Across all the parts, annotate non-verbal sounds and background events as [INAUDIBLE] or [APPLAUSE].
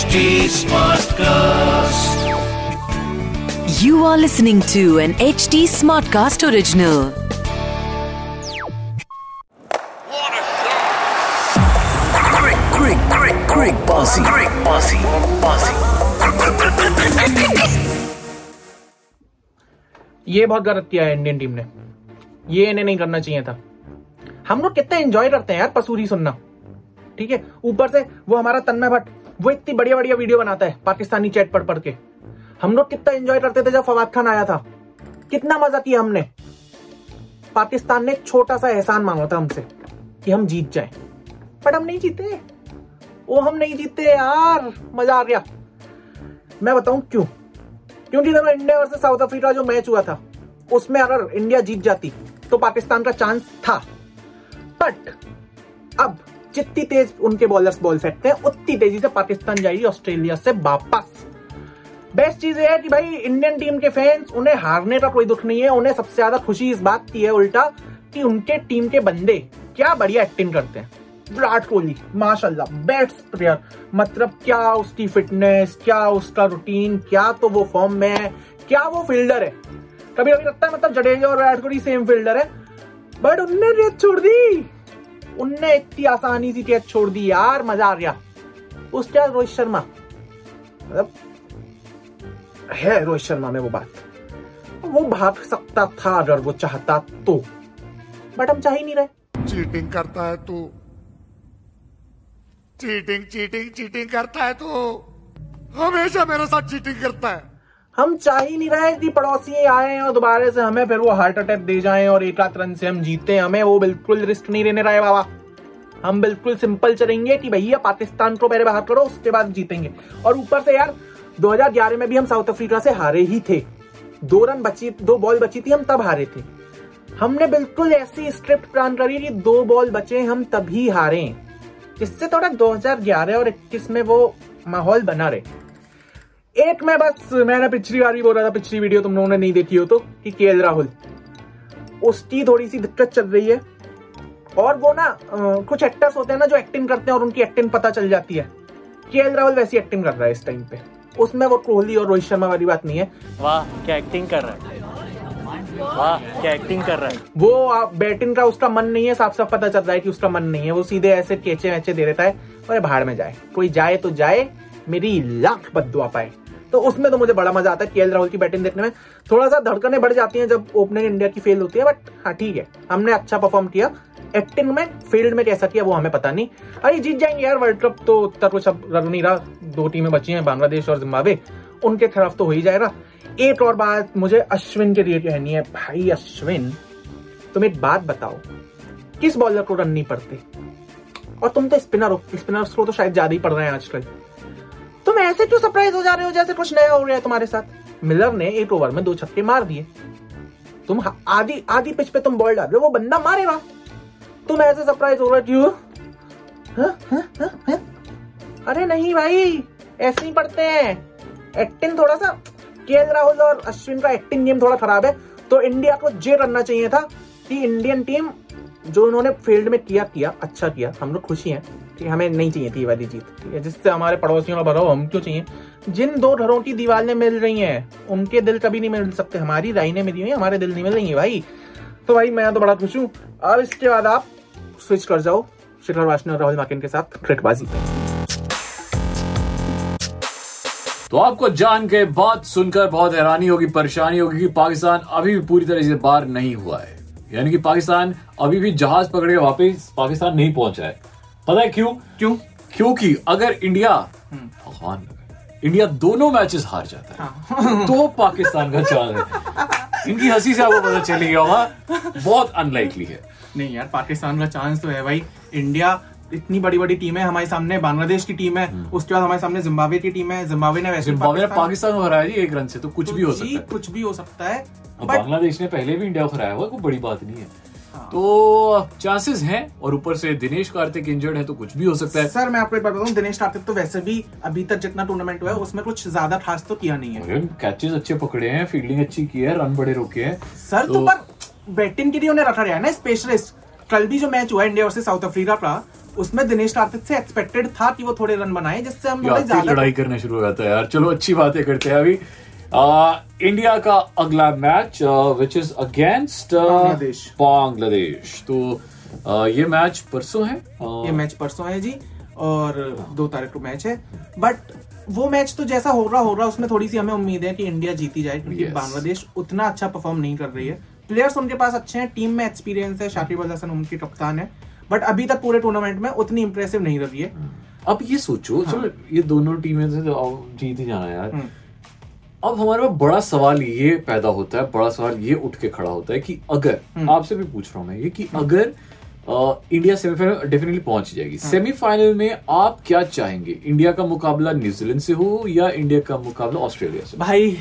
HD Smartcast. You are listening to an HD Smartcast original. What a shot! Quick, quick, quick, quick, bossy, quick, bossy, bossy. ये बहुत गलत किया है Indian team ने ये इन्हें नहीं करना चाहिए था हम लोग कितना एंजॉय करते हैं यार पसूरी सुनना ठीक है ऊपर से वो हमारा तन्मय भट्ट वो इतनी बढ़िया बढ़िया वीडियो बनाता है, पाकिस्तानी चैट पढ़ पढ़ के। हम लोग कितना एंजॉय करते थे जब फवाद खान आया था। कितना मज़ा किया हमने। पाकिस्तान ने छोटा सा एहसान मांगा था हमसे, कि हम जीत जाए। बट हम नहीं जीते। वो हम नहीं जीते, यार, मज़ा आ गया। मैं बताऊँ क्यों? क्योंकि जब इंडिया वर्सेस साउथ अफ्रीका जो मैच हुआ था, उसमें अगर इंडिया जीत जाती तो पाकिस्तान का चांस था। बट अब जितनी तेज उनके बॉलर्स बॉल फेंकते हैं, उतनी तेज़ी से पाकिस्तान जाएगी, ऑस्ट्रेलिया से वापस। बेस्ट चीज़ है कि भाई इंडियन टीम के फैंस उन्हें हारने का कोई दुख नहीं है, उन्हें सबसे ज़्यादा खुशी इस बात की है उल्टा कि उनके टीम के बंदे क्या बढ़िया एक्टिंग करते हैं। विराट कोहली, माशाल्लाह बेस्ट प्लेयर मतलब क्या उसकी फिटनेस क्या उसका रूटीन क्या तो वो फॉर्म में है, क्या वो फील्डर है। कभी कभी लगता है मतलब जडेजा और विराट कोहली सेम फील्डर है बट उनने रेत छोड़ दी। उनने इतनी आसानी से कैच छोड़ दी, यार, मज़ा आ गया। उसके बाद रोहित शर्मा। मतलब है रोहित शर्मा में वो बात। वो भाग सकता था अगर वो चाहता तो बट हम चाह ही नहीं रहे। चीटिंग करता है तू। चीटिंग चीटिंग चीटिंग करता है तू। हमेशा मेरे साथ चीटिंग करता है। हम चाह ही नहीं रहे कि पड़ोसी आए और दोबारा से हमें फिर वो हार्ट अटैक दे जाएँ और एक रन से हम जीते। हमें वो बिल्कुल रिस्क नहीं लेने रहे बाबा। हम बिल्कुल सिंपल चलेंगे कि भैया पाकिस्तान को पहले बाहर करो, उसके बाद जीतेंगे। और ऊपर से यार 2011 में भी हम साउथ अफ्रीका से हारे ही थे। दो रन बची, दो बॉल बची थी, हम तब हारे थे। हमने बिल्कुल ऐसी स्क्रिप्ट प्लान करी कि दो बॉल बचे, हम तभी हारे। इससे थोड़ा 2011 और 21 में वो माहौल बना रहे। एक मैं बस मैंने पिछली बार भी बोला था पिछली वीडियो तुम लोगों ने नहीं देखी हो तो कि के राहुल। उसकी थोड़ी सी दिक्कत चल रही है। और वो ना कुछ एक्टर्स होते हैं ना जो एक्टिंग करते हैं और उनकी एक्टिंग पता चल जाती है। के राहुल वैसी एक्टिंग कर रहा है इस टाइम पे। उसमें वो कोहली और रोहित शर्मा वाली बात नहीं है। वाह क्या एक्टिंग कर रहा है। वाह क्या एक्टिंग कर रहा है। वो बैटिंग का उसका मन नहीं है साफ़ साफ़ पता चल रहा है कि उसका मन नहीं है। वो सीधे ऐसे केचे वेचे दे देता है और बाहर में जाए। कोई जाए तो जाए मेरी लाख बदुआ पाए। तो उसमें तो मुझे बड़ा मज़ा आता है के राहुल की बैटिंग देखने में। थोड़ा सा धड़कने बढ़ जाती है जब ओपनिंग इंडिया की फेल होती है बट हाँ ठीक है। हमने अच्छा परफॉर्म किया। एक्टिंग में फ़ील्ड में कैसा किया, वो हमें पता नहीं। अरे, जीत जाएँगे यार वर्ल्ड कप तो उतना कुछ अब रन नहीं रहा। दो टीमें बची हैं, बांग्लादेश और जिम्बाब्वे। उनके खिलाफ तो हो ही जाएगा। एक और बात मुझे अश्विन के लिए कहनी है। भाई, अश्विन, तुम एक बात बताओ। किस बॉलर को रन नहीं पड़ते? और तुम तो स्पिनर हो। स्पिनर्स को तो शायद ज़्यादा ही पड़ रहे हैं आजकल। तुम ऐसे क्यों सरप्राइज़ हो जा रहे हो? जैसे कुछ नया हो रहा है तुम्हारे साथ। मिलर ने एक ओवर में दो छक्के मार दिए। तुम आधी आधी पिच पे तुम बॉल डाल रहे हो, वो बंदा मारेगा। तुम ऐसे सरप्राइज़ हो रहे क्यों? अरे नहीं भाई, ऐसे ही पढ़ते हैं। एक्टिंग थोड़ा सा के राहुल और अश्विन का एक्टिंग गेम थोड़ा खराब है। तो इंडिया को जे करना चाहिए था कि इंडियन टीम जो उन्होंने फ़ील्ड में किया किया अच्छा किया। हम लोग खुशी हैं। है हमें नहीं चाहिए थी वाली जीत। ठीक है, जिससे हमारे पड़ोसियों का भरा हम क्यों चाहिए? जिन दो घरों की दीवारें मिल रही हैं, उनके दिल कभी नहीं मिल सकते। हमारी राइने मिली हुई हमारे दिल नहीं मिल रही है भाई। तो भाई, मैं तो बड़ा खुश हूँ। अब इसके बाद आप स्विच कर जाओ। शिखर वाशनी और राहुल माकिन के साथ क्रिकेटबाजी पे तो आपको जान के बात सुनकर बहुत हैरानी होगी, परेशानी होगी कि पाकिस्तान अभी भी पूरी तरह से बाहर नहीं हुआ है। यानी कि पाकिस्तान अभी भी जहाज़ पकड़ के वापस पाकिस्तान नहीं पहुँचा है। पता है क्यों? क्यों? क्योंकि अगर इंडिया भगवान इंडिया दोनों मैचेस हार जाता है। तो पाकिस्तान का चांस है। इनकी हँसी से आपको पता चलेगा वहाँ बहुत अनलाइकली है। नहीं यार पाकिस्तान का चांस तो है भाई। इंडिया इतनी बड़ी बड़ी टीम है हमारे सामने। बांग्लादेश की टीम है। उसके बाद हमारे सामने जिम्बाब्वे की टीम है। जिम्बाब्वे ने वैसे ही जिम्बाब्वे ने पाकिस्तान को हराया जी एक रन से तो कुछ भी हो सकता है। कुछ भी हो सकता है। बांग्लादेश ने पहले भी इंडिया को हराया हुआ कोई बड़ी बात नहीं है। तो चांसेस हैं और ऊपर से दिनेश कार्तिक इंजर्ड है तो कुछ भी हो सकता है। सर मैं आपको एक बात बताऊँ दिनेश कार्तिक तो वैसे भी अभी तक जितना टूर्नामेंट हुआ है उसमें कुछ ज़्यादा खास तो किया नहीं है। कैचेस अच्छे पकड़े हैं फील्डिंग अच्छी की है रन बड़े रोके हैं। सर तो, तो- पर बैटिंग के लिए उन्हें रखा गया है ना स्पेशलिस्ट कल भी जो मैच हुआ इंडिया वर्सेस साउथ अफ्रीका का उसमें दिनेश कार्तिक से एक्सपेक्टेड था कि वो थोड़े रन बनाए जिससे हम ज़्यादा लड़ाई करना शुरू हो जाता है यार। चलो अच्छी बातें करते हैं अभी। इंडिया का अगला match which is against Bangladesh. Bangladesh तो ये मैच परसों है आ, ये मैच परसों है जी और दो तारीख को मैच है बट वो मैच तो जैसा हो रहा हो रहा उसमें थोड़ी सी हमें उम्मीद है कि इंडिया जीती जाए क्योंकि Yes. बांग्लादेश उतना अच्छा परफॉर्म नहीं कर रही है प्लेयर्स उनके पास अच्छे हैं टीम में एक्सपीरियंस है शाकिब अल हसन उनकी कप्तान है बट अभी तक पूरे टूर्नामेंट में उतनी इंप्रेसिव नहीं रही है अब ये सोचो हाँ। चलो ये दोनों टीमें से जीत ही जाना यार हम्म। अब हमारे पास बड़ा सवाल ये पैदा होता है बड़ा सवाल ये उठ के खड़ा होता है कि अगर हम्म। आपसे भी पूछ रहा हूँ मैं ये कि अगर आ, इंडिया सेमीफाइनल डेफिनेटली पहुँच जाएगी हाँ। सेमीफाइनल में आप क्या चाहेंगे इंडिया का मुकाबला न्यूजीलैंड से हो या इंडिया का मुकाबला ऑस्ट्रेलिया से भाई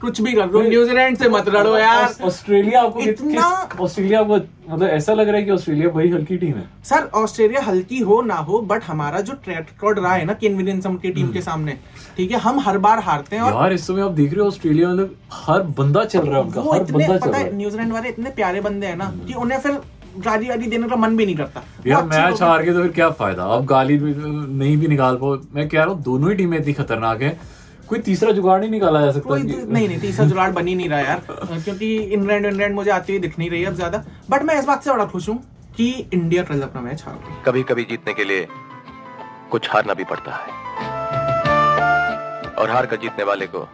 कुछ भी कर दो न्यूजीलैंड से मत लड़ो यार। ऑस्ट्रेलिया आपको इतना- ऑस्ट्रेलिया आपको मतलब ऐसा लग रहा है कि ऑस्ट्रेलिया बड़ी हल्की टीम है। सर ऑस्ट्रेलिया हल्की हो ना हो बट हमारा जो ट्रैक रिकॉर्ड रहा है ना केन विलियमसन की टीम के सामने ठीक है हम हर बार हारते हैं और यार इस समय आप देख रहे हो ऑस्ट्रेलिया मतलब हर बंदा चल रहा है उनका हर बंदा चल रहा है न्यूजीलैंड वाले इतने प्यारे बंदे हैं ना कि उन्हें फिर गाली वाली देने का मन भी नहीं करता। यार मैच हार के तो फिर क्या फ़ायदा? अब गाली नहीं भी निकाल पाओ। मैं कह रहा हूँ दोनों ही टीमें इतनी खतरनाक है। कोई तीसरा जुगाड़ नहीं निकाला जा सकता कोई नहीं नहीं तीसरा जुगाड़ बन ही नहीं रहा यार। [LAUGHS] क्योंकि इंग्लैंड इंग्लैंड मुझे आती हुई दिख नहीं रही है अब ज़्यादा। बट मैं इस बात से बड़ा खुश हूँ कि इंडिया कल अपना मैच हार गई। कभी कभी जीतने के लिए कुछ हारना भी पड़ता है। और हार कर जीतने वाले को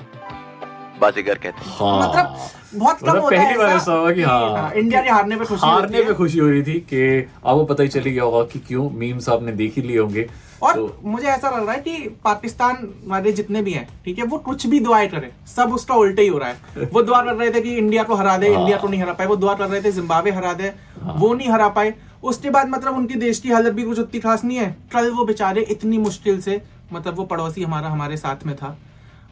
बाजीगर कहते हैं। हाँ। मतलब बहुत कम मतलब होता पहली है बार ऐसा हुआ कि हाँ। इंडिया के हारने पे खुशी हारने पे खुशी हो रही थी कि आपको पता ही चली गया होगा कि क्यों मीम्स आपने देख ही लिए होंगे। और तो मुझे ऐसा लग रहा है कि पाकिस्तान वाले जितने भी हैं ठीक है वो कुछ भी दुआएँ करें सब उसका उल्टा ही हो रहा है। वो दुआ कर रहे थे कि इंडिया को हरा दे हाँ। इंडिया को नहीं हरा पाए वो दुआ कर रहे थे जिम्बाब्वे हरा दे वो नहीं हरा पाए। उसके बाद मतलब उनकी देश की हालत भी कुछ उतनी खास नहीं है। कल वो बेचारे इतनी मुश्किल से मतलब वो पड़ोसी हमारा हमारे साथ में था।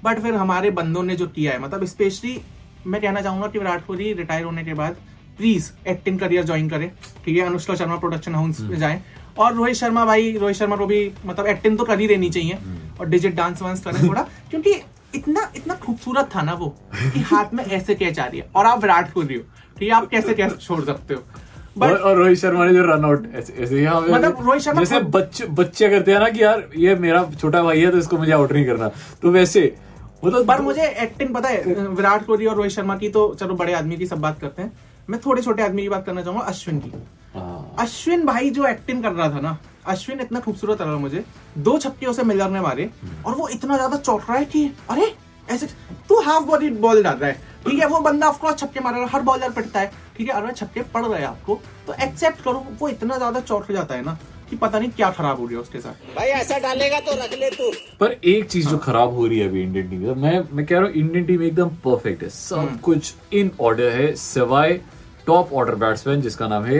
बट फिर हमारे बंदों ने जो किया है मतलब स्पेशली मैं कहना चाहूँगा कि विराट कोहली रिटायर होने के बाद प्लीज़ एक्टिंग करियर ज्वाइन करें ठीक है अनुष्का शर्मा प्रोडक्शन हाउस में जाए। और रोहित शर्मा भाई रोहित शर्मा को भी मतलब एक्टिंग तो कर ही देनी चाहिए और डिजिट डांस वांस करें थोड़ा [LAUGHS] क्योंकि इतना इतना खूबसूरत था ना वो कि हाथ में ऐसे कैच आ रही है। और आप विराट कोहली हो ठीक है आप कैसे कैच छोड़ सकते हो? और, बट और रोहित शर्मा ने जो रन आउट ऐसे ऐसे मतलब रोहित शर्मा जैसे बच्चे बच्चे करते हैं ना कि यार ये मेरा छोटा भाई है तो इसको मुझे आउट नहीं करना। तो वैसे मतलब पर मुझे एक्टिंग पता है विराट कोहली और रोहित शर्मा की तो चलो बड़े आदमी की सब बात करते हैं। मैं थोड़े छोटे आदमी की बात करना चाहूँगा अश्विन की। हाँ, अश्विन भाई जो एक्टिंग कर रहा था ना अश्विन इतना खूबसूरत लगा मुझे। दो छक्के उसे मिलर ने मारे और वो इतना ज़्यादा चौट रहा है कि अरे ऐसे तू हाफ़ बॉडी बॉल डाल रहा है। ठीक है वो बंदा ऑफकोर्स छक्के मार रहा है हर बॉलर पिटता है। ठीक है अगर छक्के पड़ रहे हैं आपको तो एक्सेप्ट करो वो इतना ज़्यादा चौट जाता है ना। कि पता नहीं क्या खराब हो गया उसके साथ। भाई ऐसा डालेगा तो रख ले तू। पर एक चीज़ जो खराब हो रही है अभी इंडियन टीम में मैं मैं कह रहा हूँ इंडियन टीम एकदम परफेक्ट है। हम्म। सब कुछ इन ऑर्डर है सिवाय टॉप ऑर्डर बैट्समैन जिसका नाम है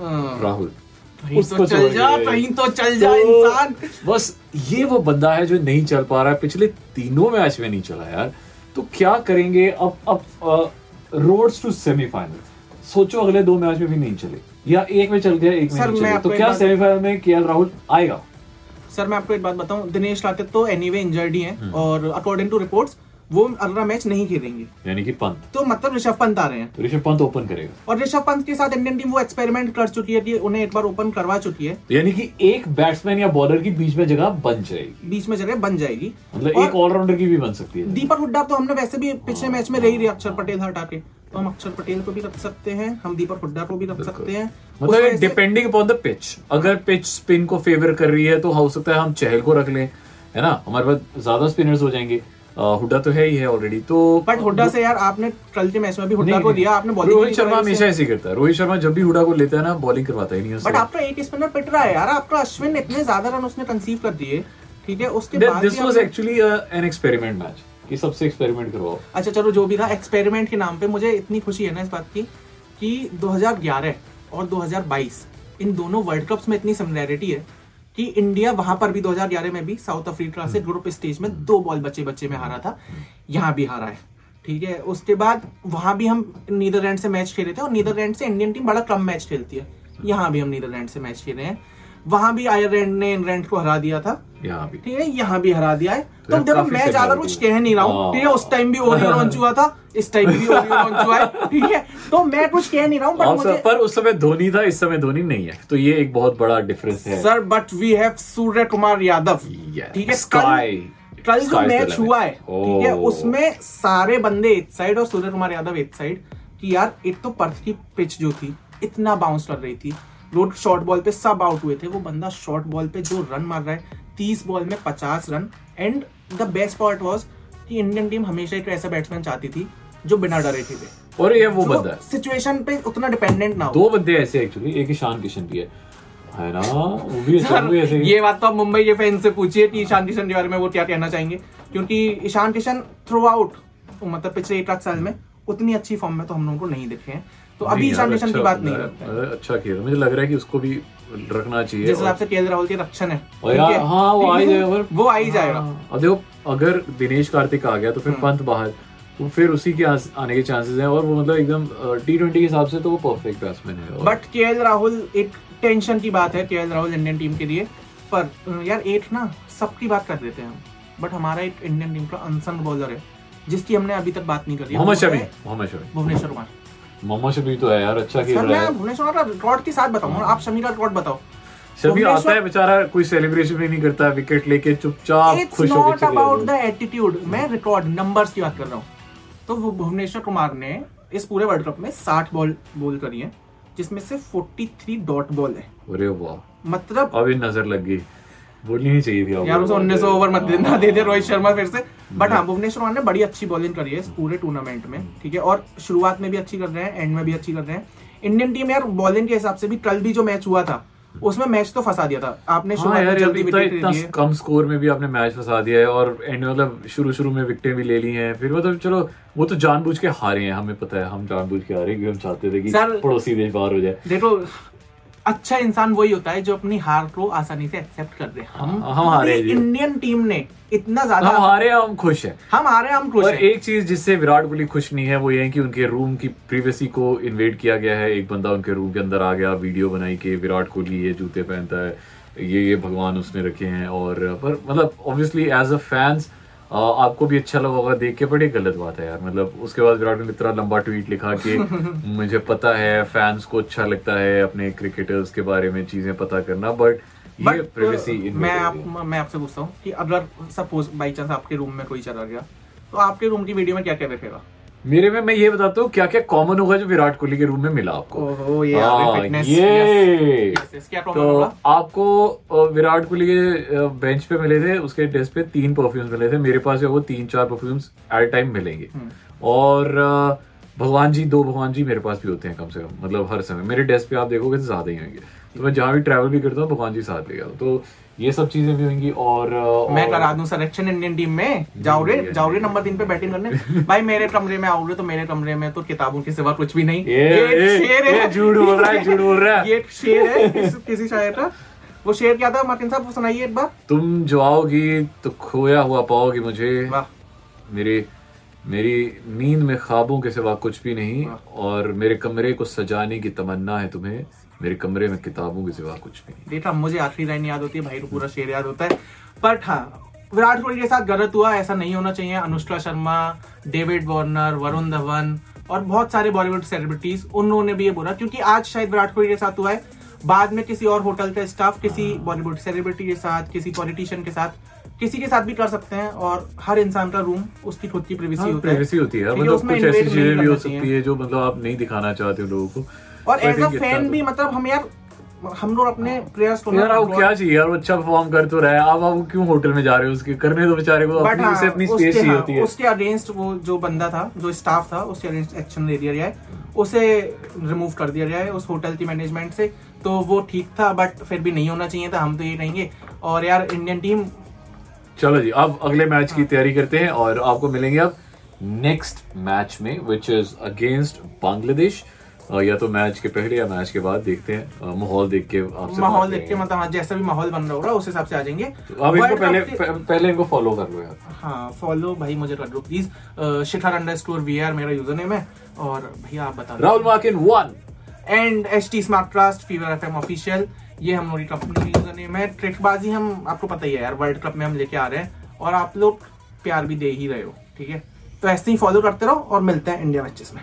राहुल। तो उसको चल जा कहीं तो चल जा तो इंसान। बस ये वो बंदा है जो नहीं चल पा रहा है। पिछले तीनों मैच में नहीं चला यार। तो क्या करेंगे? अब अब रोड्स टू सेमीफाइनल सोचो अगले दो मैच में भी नहीं चले। या एक में चल गया एक सर, नहीं मैं तो क्या सेमीफाइनल में के राहुल आएगा? सर मैं आपको एक बात बताऊँ दिनेश कार्तिक तो एनीवे इंजर्ड ही हैं हम्म। और अकॉर्डिंग टू रिपोर्ट्स वो अगला मैच नहीं खेलेंगे। यानी कि पंत। तो मतलब ऋषभ पंत आ रहे हैं। तो ऋषभ पंत ओपन करेगा। और ऋषभ पंत के साथ इंडियन टीम वो एक्सपेरिमेंट कर चुकी है कि उन्हें एक बार ओपन करवा चुकी है। तो यानी कि एक बैट्समैन या बॉलर की बीच में जगह बन जाएगी। बीच में जगह बन जाएगी। मतलब एक ऑलराउंडर की भी बन सकती है। दीपक हुड्डा तो हमने वैसे भी पिछले मैच में रही रही अक्षर पटेल हटा के तो हम अक्षर पटेल को भी रख सकते हैं हम दीपक हुड्डा को भी रख सकते हैं। मतलब डिपेंडिंग अपॉन द पिच अगर पिच स्पिन को फेवर कर रही है तो हो सकता है हम चहल को रख लें है ना? हमारे पास ज़्यादा स्पिनर्स हो जाएँगे। हुड्डा तो है ही है ऑलरेडी तो बट हुड्डा से यार आपने कल के मैच में भी हुड्डा को दिया आपने बॉलिंग रोहित शर्मा हमेशा ऐसे करता है। रोहित शर्मा जब भी हुडा को लेता है ना बॉलिंग करवाता ही नहीं बट आपका एक स्पिनर पिट रहा है यार आपका अश्विन इतने ज़्यादा रन उसने कंसीव कर दिए ठीक है? उसके बाद this was actually an experiment match कि सबसे एक्सपेरिमेंट करवाओ। अच्छा चलो, जो भी था एक्सपेरिमेंट के नाम पे मुझे इतनी खुशी है ना इस बात की, कि 2011 और 2022 इन दोनों वर्ल्ड कप्स में इतनी सिमिलैरिटी है कि इंडिया वहाँ पर भी 2011 में भी साउथ अफ्रीका से ग्रुप स्टेज में दो बॉल बच्चे बच्चे में हारा था, यहाँ भी हारा है, ठीक है? उसके बाद वहाँ भी हम नीदरलैंड से मैच खेले थे और नीदरलैंड से इंडियन टीम बड़ा कम मैच खेलती है, यहाँ भी हम नीदरलैंड से मैच खेले हैं। वहाँ भी आयरलैंड ने इंग्लैंड को हरा दिया था। यहाँ भी। ठीक है यहाँ भी हरा दिया है। तो यार, देखो मैं ज़्यादा कुछ कह नहीं रहा हूँ। हाँ। ठीक है उस टाइम भी ओरियो लॉन्च हुआ था इस टाइम भी ओरियो लॉन्च हुआ है। ठीक है तो मैं कुछ कह नहीं रहा हूँ बट मुझे पर उस समय धोनी था इस समय धोनी नहीं है। तो ये एक बहुत बड़ा डिफरेंस है। Sir but we have Suryakumar Yadav ठीक है. कल कल जो मैच हुआ है ठीक है Oh. उसमें सारे बंदे एक साइड और सूर्य कुमार यादव एक साइड कि यार एक तो पर्थ की पिच जो थी इतना बाउंस कर रही थी। रोड शॉर्ट बॉल पे सब आउट हुए थे वो बंदा शॉर्ट बॉल पे जो रन मार रहा है तीस बॉल में पचास run and the best part was कि इंडियन टीम हमेशा एक ऐसा बैट्समैन चाहती थी जो बिना डरे थे और ये वो बंदा सिचुएशन पे उतना डिपेंडेंट ना हो। दो बंदे ऐसे एक्चुअली एक ईशान किशन भी है। है ना? वो भी वो भी ऐसे ये बात तो आप मुंबई के फ़ैन से पूछिए कि ईशान किशन के बारे में वो क्या कहना चाहेंगे। क्योंकि ईशान किशन थ्रू आउट मतलब पिछले एक आध साल में उतनी अच्छी फॉर्म में तो हम लोगों को नहीं दिखे हैं। तो अभी ईशान किशन की अच्छा बात नहीं है। करते अच्छा खेल मुझे लग रहा है कि उसको भी रखना चाहिए जिस हिसाब से के राहुल के रक्षण है है? वो आ ही जाएगा, वो आ ही जाएगा। हाँ, अब देखो अगर दिनेश कार्तिक आ गया तो फिर हम्म। पंत बाहर तो फिर उसी के आने के चांसेस हैं और वो मतलब एकदम टी ट्वेंटी के हिसाब से तो वो परफेक्ट बैट्समैन है बट के राहुल एक टेंशन की बात है के राहुल इंडियन टीम के लिए। पर यार एट ना सबकी बात कर देते हैं बट हमारा एक इंडियन टीम का अनसंग बॉलर है जिसकी हमने अभी तक बात नहीं करी। मोहम्मद शमी मोहम्मद शमी। भुवनेश्वर कुमार। मोहम्मद शमी तो है यार अच्छा खेल रहा है। भुवनेश्वर का रिकॉर्ड के साथ बताऊँगा आप शमी का रिकॉर्ड बताओ। शमी आता है बेचारा कोई सेलिब्रेशन भी नहीं करता विकेट लेके चुपचाप खुश होकर चले अबाउट द एटीट्यूड मैं रिकॉर्ड नंबर्स की बात कर रहा हूँ। तो वो भुवनेश्वर कुमार ने इस पूरे वर्ल्ड कप में 60 बॉल बॉल करी है जिसमें से 43 डॉट बॉल है। अरे वाह। मतलब अभी नज़र लग गई। बोलनी नहीं चाहिए थी यार उसे उन्नीस ओवर मत देना दे दे रोहित शर्मा फिर से। But hmm. हाँ भुवनेश्वर कुमार ने बड़ी अच्छी बॉलिंग करी है इस पूरे टूर्नामेंट में ठीक है? और शुरुआत में भी अच्छी कर रहे हैं एंड में भी अच्छी कर रहे हैं। इंडियन टीम यार बॉलिंग के हिसाब से भी कल भी जो मैच हुआ था उसमें मैच तो फंसा दिया था। आपने हाँ यार जल्दी इतना इतना कम स्कोर में भी आपने मैच फंसा दिया है और एंड मतलब शुरू शुरू में विकेटें भी ले ली हैं। फिर मतलब चलो वो तो जानबूझ के हारे हैं हमें पता है हम जानबूझ के हारे क्योंकि हम चाहते थे कि पड़ोसी देश बाहर हो जाए। देखो अच्छा इंसान वही होता है जो अपनी हार को आसानी से एक्सेप्ट कर दे। हम हाँ, हम हारे इंडियन टीम ने इतना ज़्यादा हम हारे हम खुश हैं। हम हारे हम खुश और हैं। एक चीज़ जिससे विराट कोहली खुश नहीं है वो ये है कि उनके रूम की प्रीवेसी को इन्वेड किया गया है। एक बंदा उनके रूम के अंदर आ गया वीडियो बनाई कि विराट कोहली ये जूते पहनता है ये ये भगवान उसने रखे हैं। और पर मतलब ऑब्वियसली एज अ फैंस आपको भी अच्छा लगा होगा देख के बड़ी गलत बात है यार। मतलब उसके बाद विराट कोहली ने इतना लंबा ट्वीट लिखा कि [LAUGHS] मुझे पता है फैंस को अच्छा लगता है अपने क्रिकेटर्स के बारे में चीज़ें पता करना बट ये बट मैं आप मैं आपसे पूछता हूँ कि अगर सपोज़ बाई चांस आपके रूम में कोई चला गया तो आपके रूम की वीडियो में क्या क्या देखेगा? मेरे में मैं ये बताता हूँ क्या क्या कॉमन होगा जो विराट कोहली के रूम में मिला आपको। ओहो ये हाँ, ये तो आपको विराट कोहली के बेंच पे मिले थे उसके डेस्क पे तीन परफ्यूम्स मिले थे। मेरे पास वो तीन चार परफ्यूम्स एट टाइम मिलेंगे। हम्म। और भगवान जी दो भगवान जी मेरे पास भी होते हैं कम से कम मतलब हर समय। मेरे डेस्क पे आप देखोगे तो ज़्यादा ही होंगे। तो मैं जहाँ भी ट्रैवल भी करता हूँ भगवान जी साथ ले गया तो ये सब चीज़ें भी होंगी और अ, मैं और- करा दूँ सिलेक्शन इंडियन टीम में? जाओ रे जाओ रे नंबर तीन पे बैटिंग करने। भाई मेरे कमरे में आओगे तो मेरे कमरे में तो किताबों के सिवा कुछ भी नहीं। ये- ये- शेर है। ये झूठ बोल रहा है, [LAUGHS] झूठ बोल रहा है। ये शेर है किसी शायर का? वो शेर क्या था? मार्टिन साहब सुनाइए एक बार। तुम जो आओगी तो खोया हुआ पाओगी मुझे। मेरी मेरी नींद में ख्वाबों के सिवा कुछ भी नहीं और मेरे कमरे को सजाने की तमन्ना है तुम्हें। मेरे कमरे में किताबों के सिवा कुछ भी नहीं। देखा मुझे आखिरी लाइन याद होती है भाई को पूरा शेर याद होता है। बट हाँ विराट कोहली के साथ गलत हुआ ऐसा नहीं होना चाहिए। अनुष्का शर्मा डेविड वार्नर वरुण धवन और बहुत सारे बॉलीवुड सेलिब्रिटीज उन्होंने भी ये बोला क्योंकि आज शायद विराट कोहली के साथ हुआ है। बाद में किसी और होटल का स्टाफ किसी बॉलीवुड सेलिब्रिटी के साथ किसी पॉलिटिशियन के साथ किसी के साथ भी कर सकते हैं और हर इंसान का रूम उसकी खुद की प्रिवेसी हाँ, होता है। होती है। मतलब कुछ ऐसी चीज़ें भी हो सकती है जो मतलब आप नहीं दिखाना चाहते हो लोगों को। और एज अ फ़ैन भी मतलब हम यार हम लोग अपने प्लेयर्स को यार क्या चाहिए यार? अच्छा परफॉर्म कर तो रहा है। अब आप क्यों होटल में जा रहे हो? उसके करने तो बेचारे को अपनी हाँ, उसे अपनी स्पेस चाहिए हाँ, होती है। उसके अगेंस्ट वो जो बंदा था जो स्टाफ था उसके अगेंस्ट एक्शन ले लिया गया है। उसे रिमूव कर दिया गया है उस होटल की मैनेजमेंट से। तो वो ठीक था बट फिर भी नहीं होना चाहिए था। हम तो ये कहेंगे और यार इंडियन टीम चलो जी अब अगले मैच की तैयारी करते हैं और आपको मिलेंगे अब नेक्स्ट मैच में विच इज़ अगेंस्ट बांग्लादेश या तो मैच के पहले या मैच के बाद देखते हैं। माहौल देख के आपसे माहौल देख के मतलब जैसा भी माहौल बन रहा होगा उस हिसाब से आ जाएँगे। अब इनको पहले पहले इनको फॉलो कर लो यार। हाँ फॉलो भाई मुझे कर लो please Shikhar underscore V R मेरा यूज़र नेम है और भैया आप बता Rahul मार्किन one and H T smart trust fever F M official ये हमारी कंपनी यूज़र नेम है। ट्रिकबाजी हम आपको पता ही है यार वर्ल्ड कप में हम लेके आ रहे हैं और आप लोग प्यार भी दे ही रहे हो ठीक है? तो ऐसे ही फॉलो करते रहो और मिलते हैं इंडिया मैचेस में।